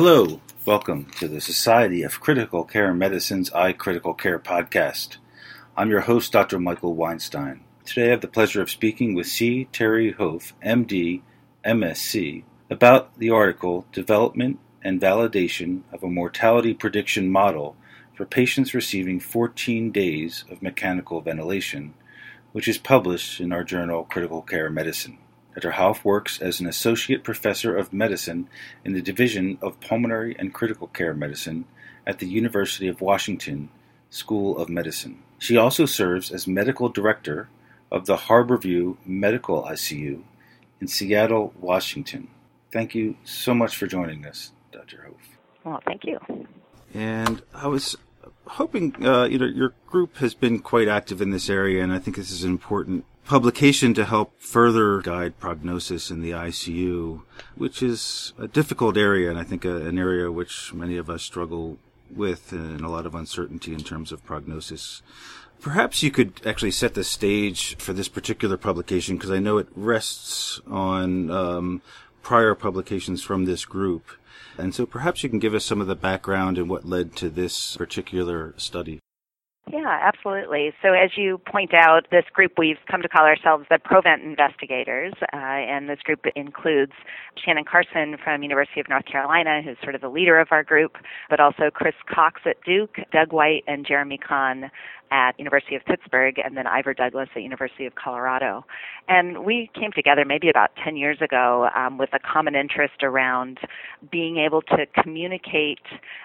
Hello, welcome to the Society of Critical Care Medicine's iCritical Care podcast. I'm your host, Dr. Michael Weinstein. Today I have the pleasure of speaking with C. Terri Hough, MD, MSc, about the article Development and Validation of a Mortality Prediction Model for Patients Receiving 14 Days of Mechanical Ventilation, which is published in our journal Critical Care Medicine. Dr. Hough works as an associate professor of medicine in the Division of Pulmonary and Critical Care Medicine at the University of Washington School of Medicine. She also serves as medical director of the Harborview Medical ICU in Seattle, Washington. Thank you so much for joining us, Dr. Hough. Well, thank you. And I was hoping, uh, you know, your group has been quite active in this area, and I think this is an important publication to help further guide prognosis in the ICU, which is a difficult area, and I think a, an area which many of us struggle with and a lot of uncertainty in terms of prognosis. Perhaps you could actually set the stage for this particular publication because I know it rests on um, prior publications from this group. And so perhaps you can give us some of the background and what led to this particular study. Yeah, absolutely. So, as you point out, this group we've come to call ourselves the Provent Investigators, uh, and this group includes Shannon Carson from University of North Carolina, who's sort of the leader of our group, but also Chris Cox at Duke, Doug White, and Jeremy Kahn at University of Pittsburgh, and then Ivor Douglas at University of Colorado. And we came together maybe about 10 years ago um, with a common interest around being able to communicate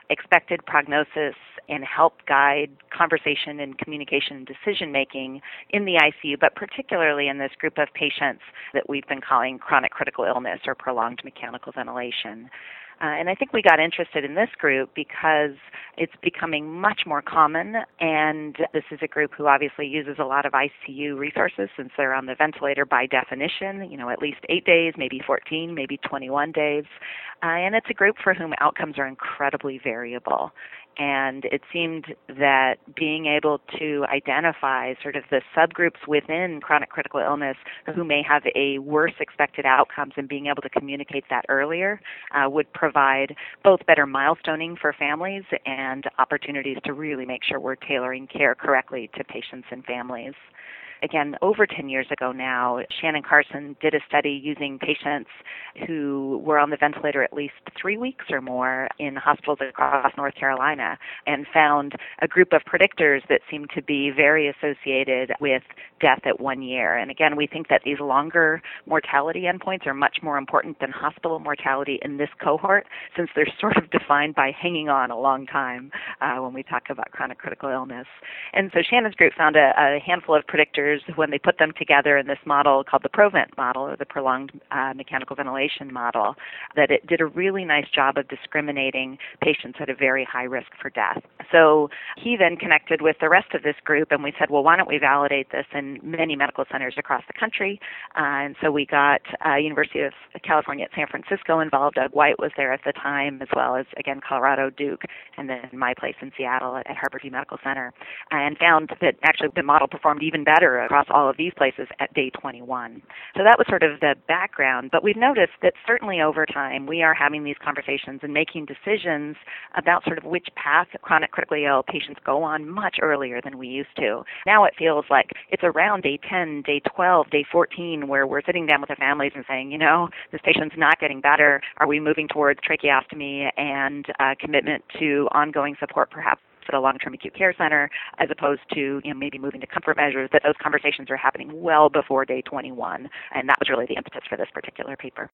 expected prognosis and help guide conversation and communication and decision making in the ICU, but particularly in this group of patients that we've been calling chronic critical illness or prolonged mechanical ventilation. Uh, and I think we got interested in this group because it's becoming much more common, and this is a group who obviously uses a lot of ICU resources since they're on the ventilator by definition, you know, at least eight days, maybe 14, maybe 21 days. Uh, and it's a group for whom outcomes are incredibly variable and it seemed that being able to identify sort of the subgroups within chronic critical illness who may have a worse expected outcomes and being able to communicate that earlier uh, would provide both better milestoning for families and opportunities to really make sure we're tailoring care correctly to patients and families again, over 10 years ago now, Shannon Carson did a study using patients who were on the ventilator at least three weeks or more in hospitals across North Carolina and found a group of predictors that seemed to be very associated with death at one year. And again, we think that these longer mortality endpoints are much more important than hospital mortality in this cohort since they're sort of defined by hanging on a long time uh, when we talk about chronic critical illness. And so Shannon's group found a, a handful of predictors when they put them together in this model called the Provent model or the prolonged uh, mechanical ventilation model, that it did a really nice job of discriminating patients at a very high risk for death. So he then connected with the rest of this group and we said, well, why don't we validate this in many medical centers across the country? Uh, and so we got uh, University of California at San Francisco involved. Doug White was there at the time, as well as, again, Colorado, Duke, and then my place in Seattle at, at Harborview Medical Center, and found that actually the model performed even better across all of these places at day 21. So that was sort of the background. But we've noticed that certainly over time we are having these conversations and making decisions about sort of which path chronic critically ill patients go on much earlier than we used to. Now it feels like it's around day 10, day 12, day 14 where we're sitting down with the families and saying, you know, this patient's not getting better. Are we moving towards tracheostomy and uh, commitment to ongoing support perhaps at a long-term acute care center as opposed to you know, maybe moving to comfort measures, that those conversations are happening well before day 21. And that was really the impetus for this particular paper.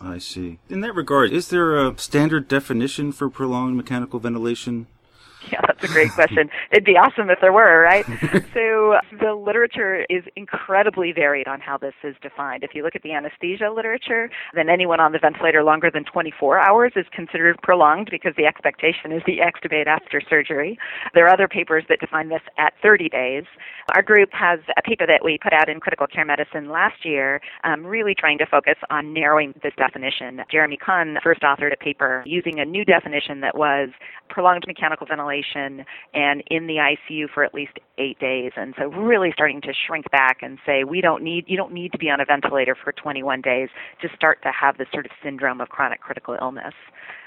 I see. In that regard, is there a standard definition for prolonged mechanical ventilation? Yeah, that's a great question. It'd be awesome if there were, right? so the literature is incredibly varied on how this is defined. If you look at the anesthesia literature, then anyone on the ventilator longer than 24 hours is considered prolonged because the expectation is the extubate after surgery. There are other papers that define this at 30 days. Our group has a paper that we put out in Critical Care Medicine last year, um, really trying to focus on narrowing this definition. Jeremy Kahn first authored a paper using a new definition that was prolonged mechanical ventilation ventilation and in the ICU for at least eight days. And so really starting to shrink back and say we don't need you don't need to be on a ventilator for 21 days to start to have this sort of syndrome of chronic critical illness.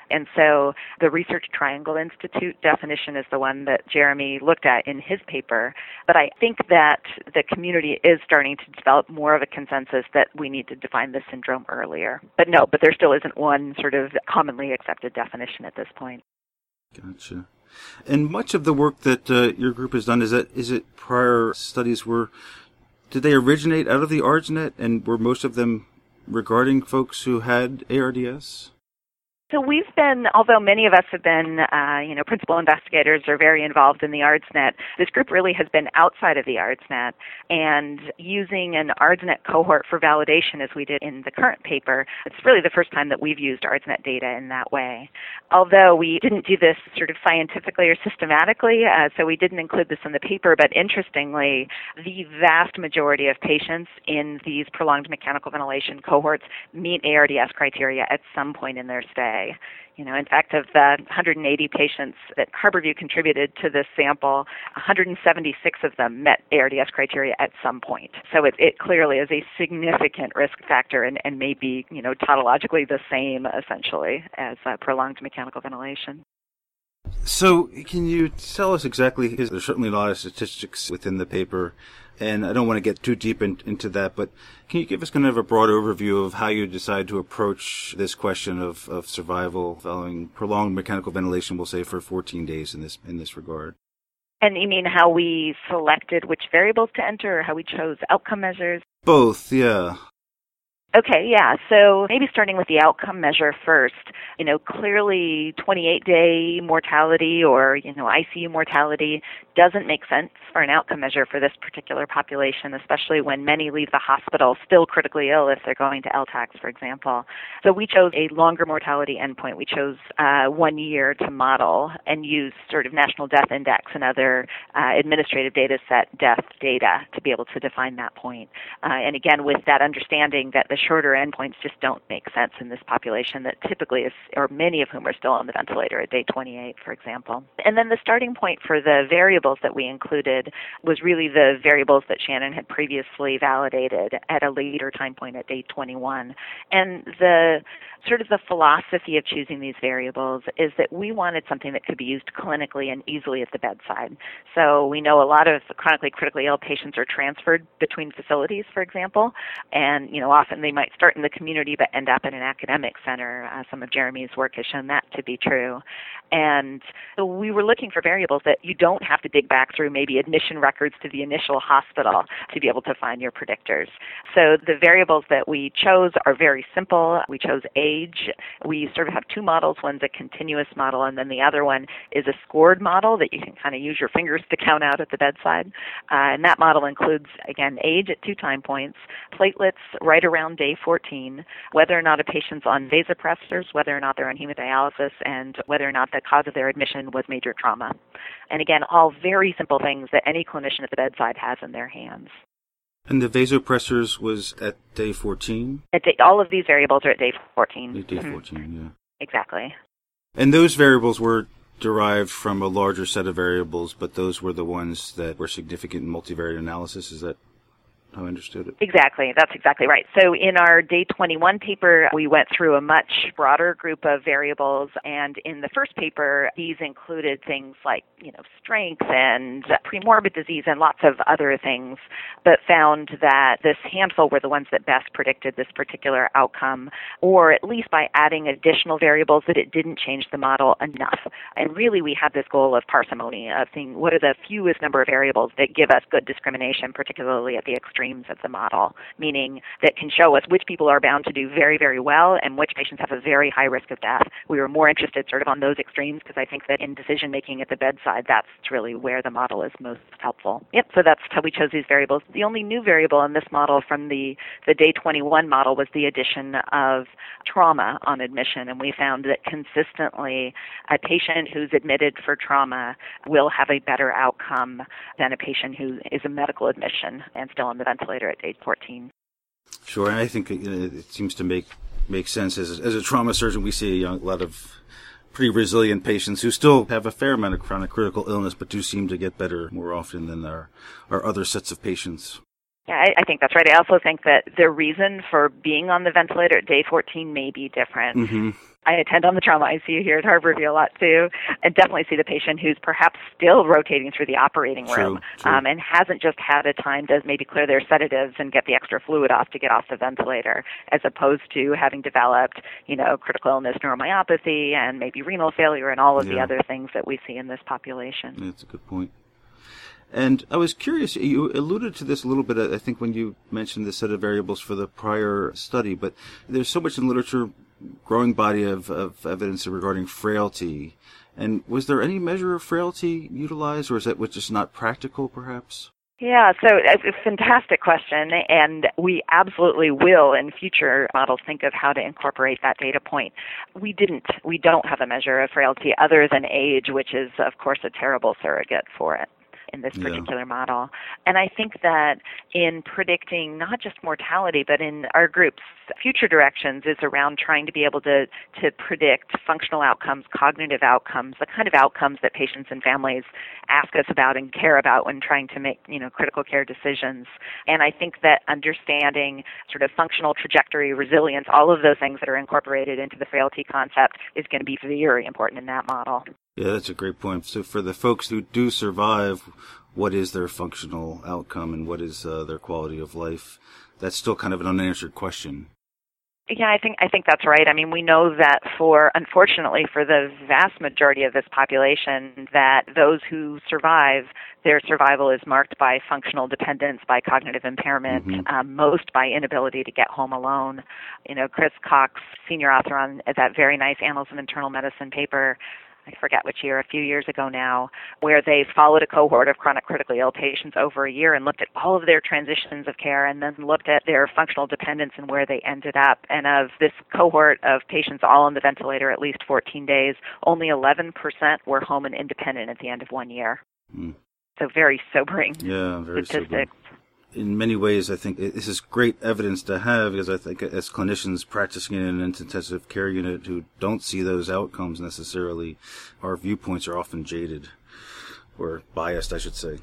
And so the Research Triangle Institute definition is the one that Jeremy looked at in his paper. But I think that the community is starting to develop more of a consensus that we need to define this syndrome earlier. But no, but there still isn't one sort of commonly accepted definition at this point. Gotcha. And much of the work that uh, your group has done is that is it prior studies were did they originate out of the ARDSNet and were most of them regarding folks who had ARDS? So we've been, although many of us have been, uh, you know, principal investigators or very involved in the ARDSNet, this group really has been outside of the ARDSNet and using an ARDSNet cohort for validation as we did in the current paper. It's really the first time that we've used ARDSNet data in that way. Although we didn't do this sort of scientifically or systematically, uh, so we didn't include this in the paper, but interestingly, the vast majority of patients in these prolonged mechanical ventilation cohorts meet ARDS criteria at some point in their stay. You know, in fact, of the 180 patients that Harborview contributed to this sample, 176 of them met ARDS criteria at some point. So it, it clearly is a significant risk factor and, and may be, you know, tautologically the same essentially as uh, prolonged mechanical ventilation. So, can you tell us exactly? There's certainly a lot of statistics within the paper, and I don't want to get too deep in, into that, but can you give us kind of a broad overview of how you decide to approach this question of, of survival following prolonged mechanical ventilation, we'll say, for 14 days in this in this regard? And you mean how we selected which variables to enter, or how we chose outcome measures? Both, yeah. Okay, yeah. So maybe starting with the outcome measure first. You know, clearly 28 day mortality or, you know, ICU mortality doesn't make sense for an outcome measure for this particular population, especially when many leave the hospital still critically ill if they're going to LTACs, for example. So we chose a longer mortality endpoint. We chose uh, one year to model and use sort of National Death Index and other uh, administrative data set death data to be able to define that point. Uh, and again, with that understanding that the shorter endpoints just don't make sense in this population that typically is, or many of whom are still on the ventilator at day 28, for example. And then the starting point for the variables that we included was really the variables that Shannon had previously validated at a later time point at day 21. And the sort of the philosophy of choosing these variables is that we wanted something that could be used clinically and easily at the bedside. So we know a lot of chronically critically ill patients are transferred between facilities, for example, and you know often they might start in the community but end up in an academic center. Uh, some of Jeremy's work has shown that to be true. And so we were looking for variables that you don't have to dig back through maybe admission records to the initial hospital to be able to find your predictors. So the variables that we chose are very simple. We chose age. We sort of have two models. One's a continuous model, and then the other one is a scored model that you can kind of use your fingers to count out at the bedside. Uh, and that model includes, again, age at two time points, platelets right around day 14, whether or not a patient's on vasopressors, whether or not they're on hemodialysis, and whether or not the cause of their admission was major trauma. And again, all very simple things that any clinician at the bedside has in their hands. And the vasopressors was at day 14? At day, all of these variables are at day 14. At day mm-hmm. 14, yeah. Exactly. And those variables were derived from a larger set of variables, but those were the ones that were significant in multivariate analysis. Is that I understood it. Exactly. That's exactly right. So in our day 21 paper, we went through a much broader group of variables. And in the first paper, these included things like, you know, strength and premorbid disease and lots of other things, but found that this handful were the ones that best predicted this particular outcome, or at least by adding additional variables that it didn't change the model enough. And really, we had this goal of parsimony, of seeing what are the fewest number of variables that give us good discrimination, particularly at the extreme extremes of the model, meaning that can show us which people are bound to do very, very well and which patients have a very high risk of death. We were more interested sort of on those extremes because I think that in decision making at the bedside, that's really where the model is most helpful. Yep, so that's how we chose these variables. The only new variable in this model from the, the day 21 model was the addition of trauma on admission, and we found that consistently a patient who's admitted for trauma will have a better outcome than a patient who is a medical admission and still on the ventilator at age 14. Sure, and I think it seems to make make sense. As, as a trauma surgeon, we see a young, lot of pretty resilient patients who still have a fair amount of chronic critical illness, but do seem to get better more often than our, our other sets of patients. Yeah, I, I think that's right. I also think that the reason for being on the ventilator at day 14 may be different. Mm-hmm. I attend on the trauma ICU here at Harborview a lot too, and definitely see the patient who's perhaps still rotating through the operating room True, true. Um, and hasn't just had a time to maybe clear their sedatives and get the extra fluid off to get off the ventilator, as opposed to having developed, you know, critical illness neuromyopathy and maybe renal failure and all of the other things that we see in this population. That's a good point. And I was curious, you alluded to this a little bit, I think, when you mentioned the set of variables for the prior study, but there's so much in literature, growing body of, of evidence regarding frailty. And was there any measure of frailty utilized, or is that just not practical, perhaps? Yeah, so it's a fantastic question, and we absolutely will in future models think of how to incorporate that data point. We didn't. We don't have a measure of frailty other than age, which is, of course, a terrible surrogate for it in this Yeah. particular model. And I think that in predicting not just mortality, but in our group's future directions is around trying to be able to, to predict functional outcomes, cognitive outcomes, the kind of outcomes that patients and families ask us about and care about when trying to make, you know, critical care decisions. And I think that understanding sort of functional trajectory, resilience, all of those things that are incorporated into the frailty concept is going to be very important in that model. Yeah, that's a great point. So for the folks who do survive, what is their functional outcome and what is uh, their quality of life? That's still kind of an unanswered question. Yeah, I think I think that's right. I mean, we know that for unfortunately for the vast majority of this population that those who survive, their survival is marked by functional dependence, by cognitive impairment, Mhm. um, most by inability to get home alone. You know, Chris Cox, senior author on that very nice Annals of Internal Medicine paper, I forget which year, a few years ago now, where they followed a cohort of chronic critically ill patients over a year and looked at all of their transitions of care and then looked at their functional dependence and where they ended up. And of this cohort of patients all on the ventilator at least 14 days, only 11% were home and independent at the end of one year. Hmm. So very sobering Yeah, very sobering. In many ways, I think this is great evidence to have because I think as clinicians practicing in an intensive care unit who don't see those outcomes necessarily, our viewpoints are often jaded or biased, I should say.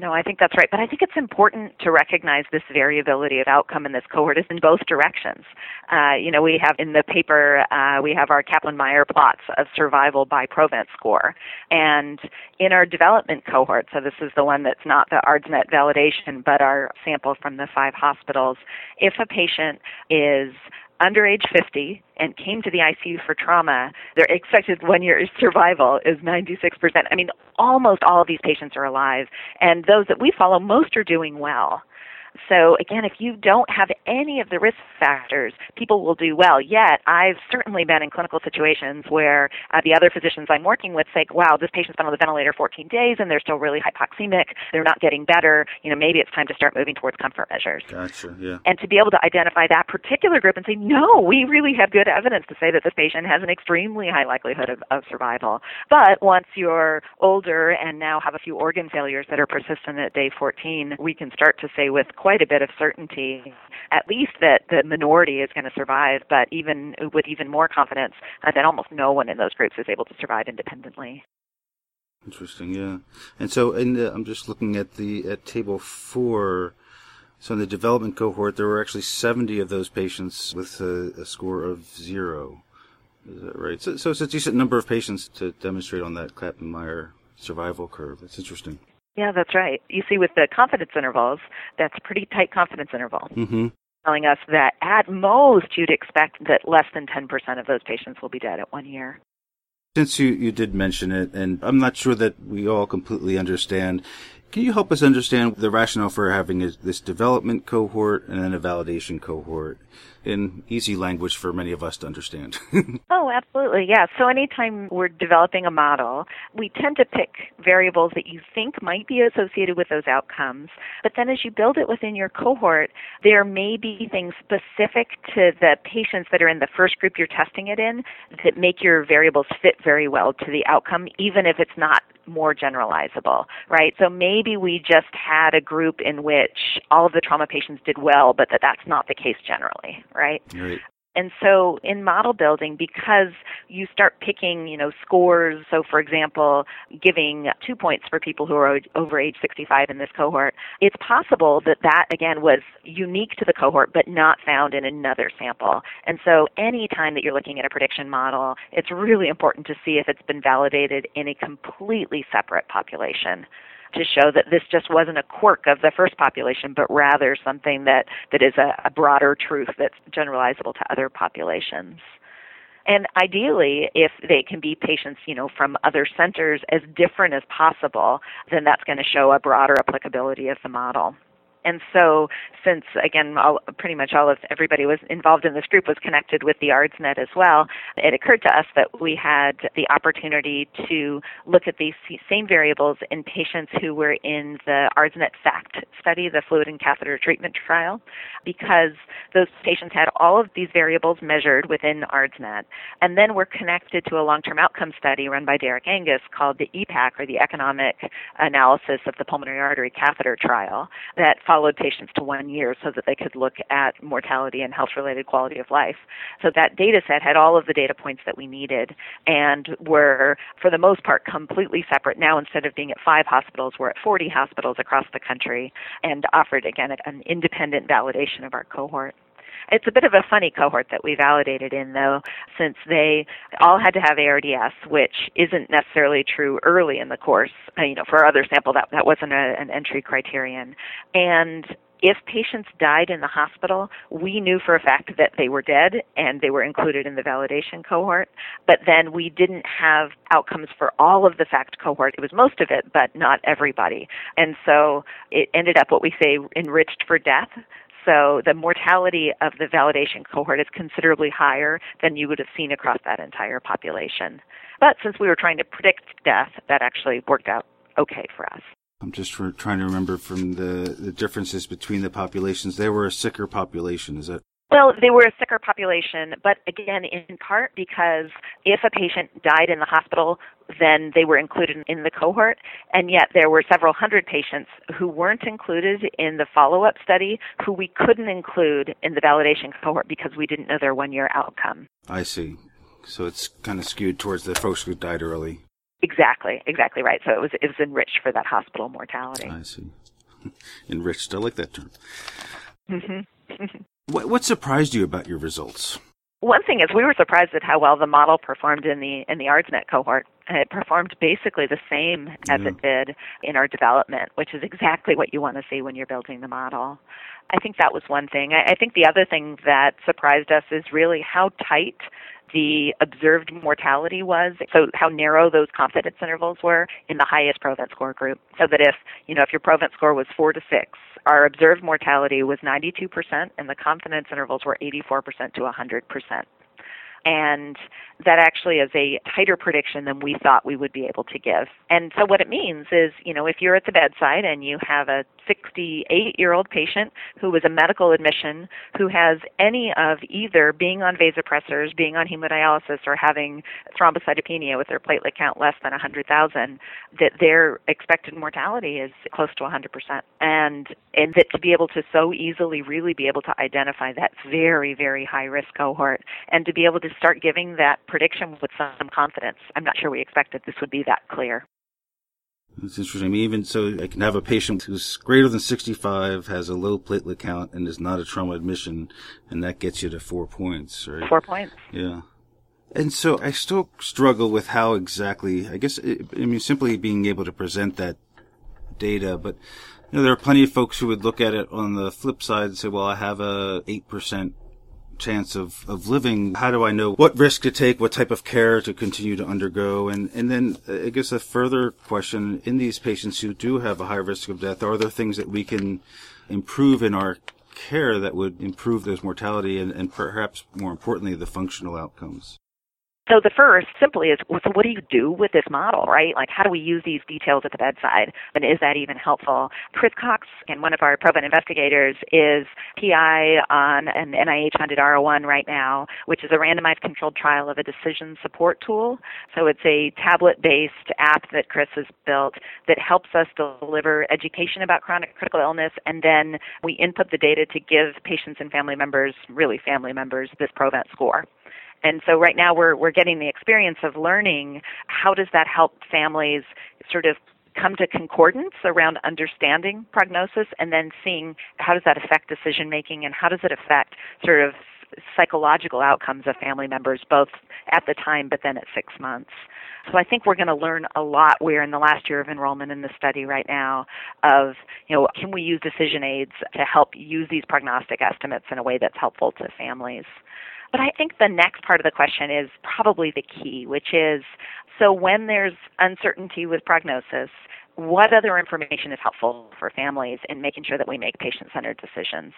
No, I think that's right. But I think it's important to recognize this variability of outcome in this cohort is in both directions. Uh, you know, we have in the paper, uh, we have our Kaplan-Meier plots of survival by Provent score. And in our development cohort, so this is the one that's not the ARDSNet validation, but our sample from the five hospitals, if a patient is under age 50 and came to the ICU for trauma, their expected one year survival is 96%. I mean, almost all of these patients are alive, and those that we follow, most are doing well. So again, if you don't have any of the risk factors, people will do well. Yet, I've certainly been in clinical situations where uh, the other physicians I'm working with say, "Wow, this patient's been on the ventilator 14 days and they're still really hypoxemic. They're not getting better. You know, maybe it's time to start moving towards comfort measures." Gotcha. Yeah. and to be able to identify that particular group and say, no, we really have good evidence to say that this patient has an extremely high likelihood of, of survival. But once you're older and now have a few organ failures that are persistent at day 14, we can start to say with quite a bit of certainty, at least that the minority is going to survive, but even with even more confidence uh, that almost no one in those groups is able to survive independently. Interesting. Yeah. And so, in the, I'm just looking at the at table four. So in the development cohort, there were actually 70 of those patients with a, a score of zero. Is that right? So, so it's a decent number of patients to demonstrate on that Kaplan-Meier survival curve. That's interesting. Yeah, that's right. You see, with the confidence intervals, that's a pretty tight confidence interval. Mm-hmm. Telling us that at most you'd expect that less than 10% of those patients will be dead at one year. Since you, you did mention it, and I'm not sure that we all completely understand, can you help us understand the rationale for having a, this development cohort and then a validation cohort in easy language for many of us to understand? Oh, absolutely. Yeah. So anytime we're developing a model, we tend to pick variables that you think might be associated with those outcomes. But then as you build it within your cohort, there may be things specific to the patients that are in the first group you're testing it in that make your variables fit very well to the outcome, even if it's not more generalizable, right? So maybe we just had a group in which all of the trauma patients did well, but that that's not the case generally, right? right. And so in model building, because you start picking, you know, scores, so for example, giving two points for people who are over age 65 in this cohort, it's possible that that again was unique to the cohort but not found in another sample. And so anytime that you're looking at a prediction model, it's really important to see if it's been validated in a completely separate population to show that this just wasn't a quirk of the first population, but rather something that, that is a, a broader truth that's generalizable to other populations. And ideally, if they can be patients, you know, from other centers as different as possible, then that's going to show a broader applicability of the model. And so, since again, all, pretty much all of everybody was involved in this group was connected with the ARDSNet as well, it occurred to us that we had the opportunity to look at these same variables in patients who were in the ARDSNet FACT study, the fluid and catheter treatment trial, because those patients had all of these variables measured within ARDSNet, and then were connected to a long-term outcome study run by Derek Angus called the EPAC, or the Economic Analysis of the Pulmonary Artery Catheter Trial, that followed patients to one year so that they could look at mortality and health related quality of life. So that data set had all of the data points that we needed and were, for the most part, completely separate. Now, instead of being at five hospitals, we're at 40 hospitals across the country and offered, again, an independent validation of our cohort. It's a bit of a funny cohort that we validated in, though, since they all had to have ARDS, which isn't necessarily true early in the course. Uh, you know, for our other sample, that that wasn't a, an entry criterion, and if patients died in the hospital, we knew for a fact that they were dead and they were included in the validation cohort. But then we didn't have outcomes for all of the FACT cohort. It was most of it, but not everybody. And so it ended up what we say enriched for death. So the mortality of the validation cohort is considerably higher than you would have seen across that entire population. But since we were trying to predict death, that actually worked out okay for us. I'm just trying to remember from the, the differences between the populations. They were a sicker population, is it? Well, they were a sicker population, but again, in part because if a patient died in the hospital, then they were included in the cohort, and yet there were several hundred patients who weren't included in the follow up study who we couldn't include in the validation cohort because we didn't know their one year outcome. I see. So it's kind of skewed towards the folks who died early. Exactly, exactly right. So it was it was enriched for that hospital mortality. I see. enriched. I like that term. Mm-hmm. What, what surprised you about your results? One thing is we were surprised at how well the model performed in the in the ARDSNet cohort. It performed basically the same as yeah. it did in our development, which is exactly what you want to see when you're building the model. I think that was one thing. I, I think the other thing that surprised us is really how tight the observed mortality was, so how narrow those confidence intervals were in the highest Provent score group. So that if, you know, if your Provent score was 4 to 6, our observed mortality was 92% and the confidence intervals were 84% to 100% and that actually is a tighter prediction than we thought we would be able to give. And so what it means is, you know, if you're at the bedside and you have a 68 year old patient who was a medical admission who has any of either being on vasopressors, being on hemodialysis, or having thrombocytopenia with their platelet count less than 100,000, that their expected mortality is close to 100%. And, and that to be able to so easily really be able to identify that very, very high risk cohort and to be able to start giving that prediction with some confidence. I'm not sure we expected this would be that clear. It's interesting. I mean, even so, I can have a patient who's greater than 65, has a low platelet count, and is not a trauma admission, and that gets you to four points, right? Four points. Yeah. And so I still struggle with how exactly, I guess, I mean, simply being able to present that data, but you know, there are plenty of folks who would look at it on the flip side and say, well, I have a 8% chance of, of living, how do I know what risk to take, what type of care to continue to undergo? And, and then I guess a further question in these patients who do have a high risk of death, are there things that we can improve in our care that would improve those mortality and, and perhaps more importantly, the functional outcomes? So the first simply is so what do you do with this model, right? Like how do we use these details at the bedside? And is that even helpful? Chris Cox and one of our Provent investigators is PI on an NIH funded R01 right now, which is a randomized controlled trial of a decision support tool. So it's a tablet based app that Chris has built that helps us deliver education about chronic critical illness and then we input the data to give patients and family members, really family members, this Provent score. And so right now we're we're getting the experience of learning how does that help families sort of come to concordance around understanding prognosis and then seeing how does that affect decision making and how does it affect sort of psychological outcomes of family members both at the time but then at 6 months. So I think we're going to learn a lot. We're in the last year of enrollment in the study right now of, you know, can we use decision aids to help use these prognostic estimates in a way that's helpful to families? But I think the next part of the question is probably the key, which is so when there's uncertainty with prognosis, what other information is helpful for families in making sure that we make patient centered decisions?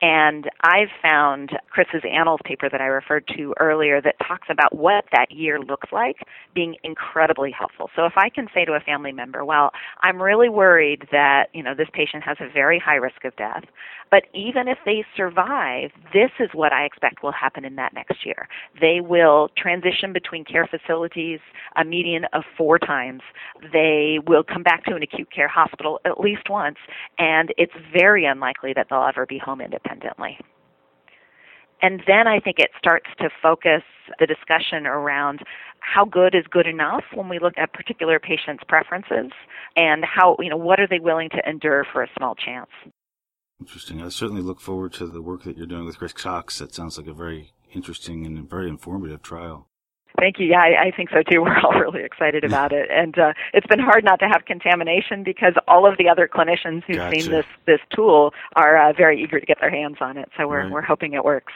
And I've found Chris's Annals paper that I referred to earlier that talks about what that year looks like being incredibly helpful. So if I can say to a family member, well, I'm really worried that, you know, this patient has a very high risk of death, but even if they survive, this is what I expect will happen in that next year. They will transition between care facilities a median of four times. They will come back to an acute care hospital at least once, and it's very unlikely that they'll ever be home independently. And then I think it starts to focus the discussion around how good is good enough when we look at particular patients' preferences and how, you know, what are they willing to endure for a small chance. Interesting. I certainly look forward to the work that you're doing with Chris Cox. That sounds like a very interesting and very informative trial. Thank you. Yeah, I, I think so too. We're all really excited about it, and uh, it's been hard not to have contamination because all of the other clinicians who've gotcha. seen this this tool are uh, very eager to get their hands on it. So we're right. we're hoping it works.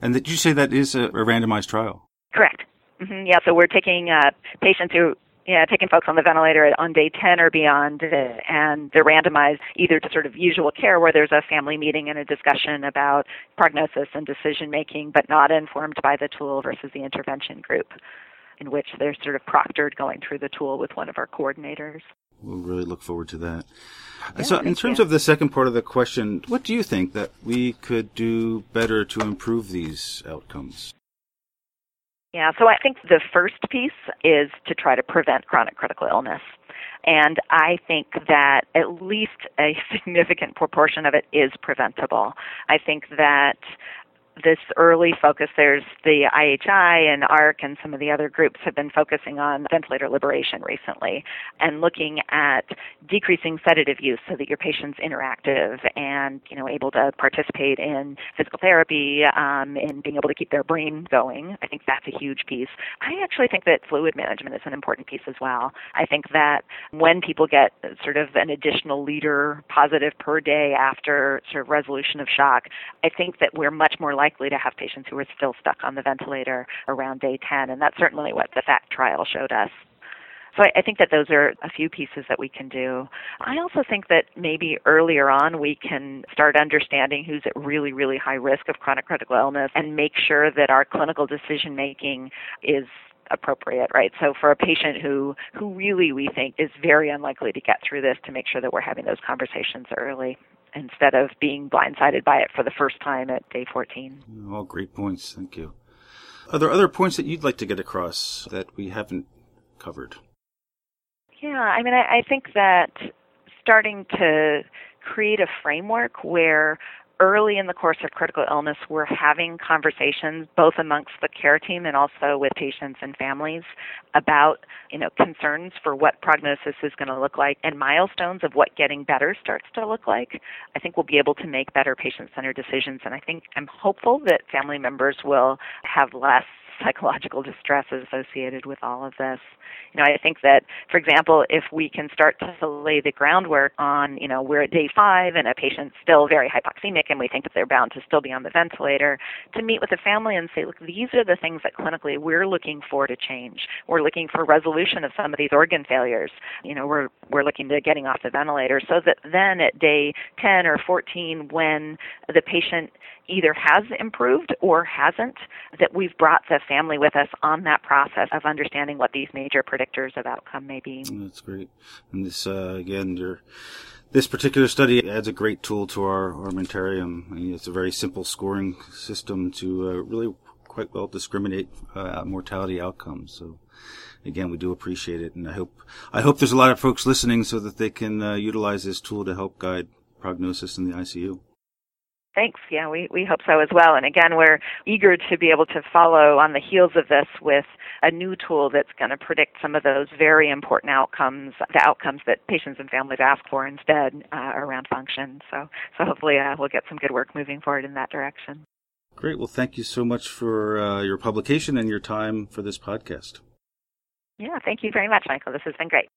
And did you say that is a, a randomized trial? Correct. Mm-hmm. Yeah. So we're taking uh, patients who yeah, taking folks on the ventilator on day 10 or beyond, uh, and they're randomized either to sort of usual care where there's a family meeting and a discussion about prognosis and decision making, but not informed by the tool versus the intervention group, in which they're sort of proctored going through the tool with one of our coordinators. We'll really look forward to that. Yeah, so, in terms you. of the second part of the question, what do you think that we could do better to improve these outcomes? Yeah, so I think the first piece is to try to prevent chronic critical illness. And I think that at least a significant proportion of it is preventable. I think that this early focus, there's the IHI and AHRQ and some of the other groups have been focusing on ventilator liberation recently and looking at decreasing sedative use so that your patient's interactive and you know able to participate in physical therapy um, and being able to keep their brain going. I think that's a huge piece. I actually think that fluid management is an important piece as well. I think that when people get sort of an additional liter positive per day after sort of resolution of shock, I think that we're much more likely likely to have patients who are still stuck on the ventilator around day 10, and that's certainly what the FACT trial showed us. So I, think that those are a few pieces that we can do. I also think that maybe earlier on we can start understanding who's at really, really high risk of chronic critical illness and make sure that our clinical decision making is appropriate, right? So for a patient who who really we think is very unlikely to get through this, to make sure that we're having those conversations early instead of being blindsided by it for the first time at day 14. All great points. Thank you. Are there other points that you'd like to get across that we haven't covered? Yeah, I mean, I, I think that starting to create a framework where early in the course of critical illness, we're having conversations both amongst the care team and also with patients and families about, you know, concerns for what prognosis is going to look like and milestones of what getting better starts to look like. I think we'll be able to make better patient-centered decisions, and I think I'm hopeful that family members will have less psychological distress is associated with all of this. You know, I think that, for example, if we can start to lay the groundwork on, you know, we're at day five and a patient's still very hypoxemic and we think that they're bound to still be on the ventilator, to meet with the family and say, look, these are the things that clinically we're looking for to change. We're looking for resolution of some of these organ failures. You know, we're we're looking to getting off the ventilator so that then at day 10 or 14 when the patient either has improved or hasn't, that we've brought the family with us on that process of understanding what these major predictors of outcome may be. That's great. And this, uh, again, your this particular study adds a great tool to our armamentarium. I mean, it's a very simple scoring system to uh, really quite well discriminate uh, mortality outcomes. So again, we do appreciate it, and I hope I hope there's a lot of folks listening so that they can uh, utilize this tool to help guide prognosis in the ICU. Thanks. Yeah, we, we hope so as well. And again, we're eager to be able to follow on the heels of this with a new tool that's going to predict some of those very important outcomes, the outcomes that patients and families ask for instead uh, around function. So, so hopefully uh, we'll get some good work moving forward in that direction. Great. Well, thank you so much for uh, your publication and your time for this podcast. Yeah, thank you very much, Michael. This has been great.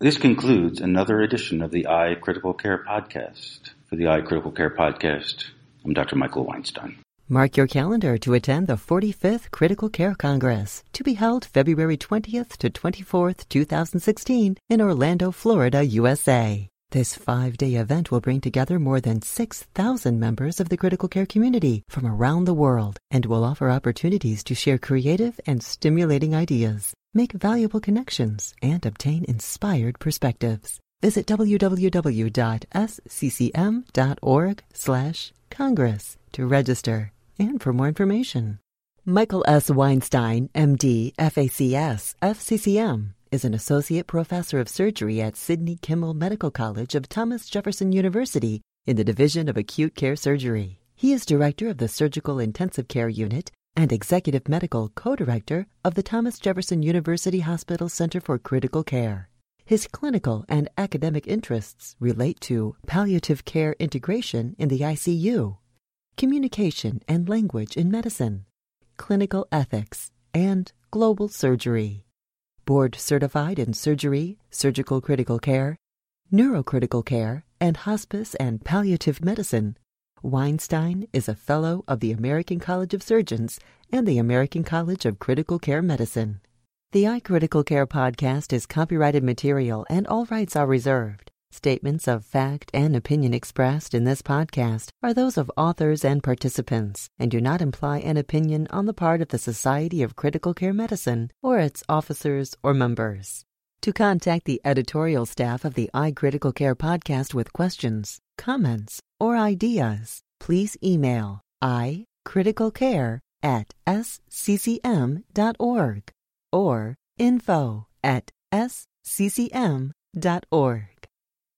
This concludes another edition of the iCritical Care Podcast. For the iCritical Care Podcast, I'm Dr. Michael Weinstein. Mark your calendar to attend the 45th Critical Care Congress to be held February 20th to 24th, 2016 in Orlando, Florida, USA. This five day event will bring together more than 6,000 members of the critical care community from around the world and will offer opportunities to share creative and stimulating ideas, make valuable connections, and obtain inspired perspectives. Visit www.sccm.org slash congress to register and for more information. Michael S. Weinstein, MD, FACS, FCCM is an associate professor of surgery at Sidney Kimmel Medical College of Thomas Jefferson University in the Division of Acute Care Surgery. He is director of the Surgical Intensive Care Unit and executive medical co-director of the Thomas Jefferson University Hospital Center for Critical Care. His clinical and academic interests relate to palliative care integration in the ICU, communication and language in medicine, clinical ethics, and global surgery board certified in surgery, surgical critical care, neurocritical care, and hospice and palliative medicine. Weinstein is a fellow of the American College of Surgeons and the American College of Critical Care Medicine. The iCritical Care podcast is copyrighted material and all rights are reserved. Statements of fact and opinion expressed in this podcast are those of authors and participants and do not imply an opinion on the part of the Society of Critical Care Medicine or its officers or members. To contact the editorial staff of the iCritical Care podcast with questions, comments, or ideas, please email icriticalcare at sccm.org or info at sccm.org.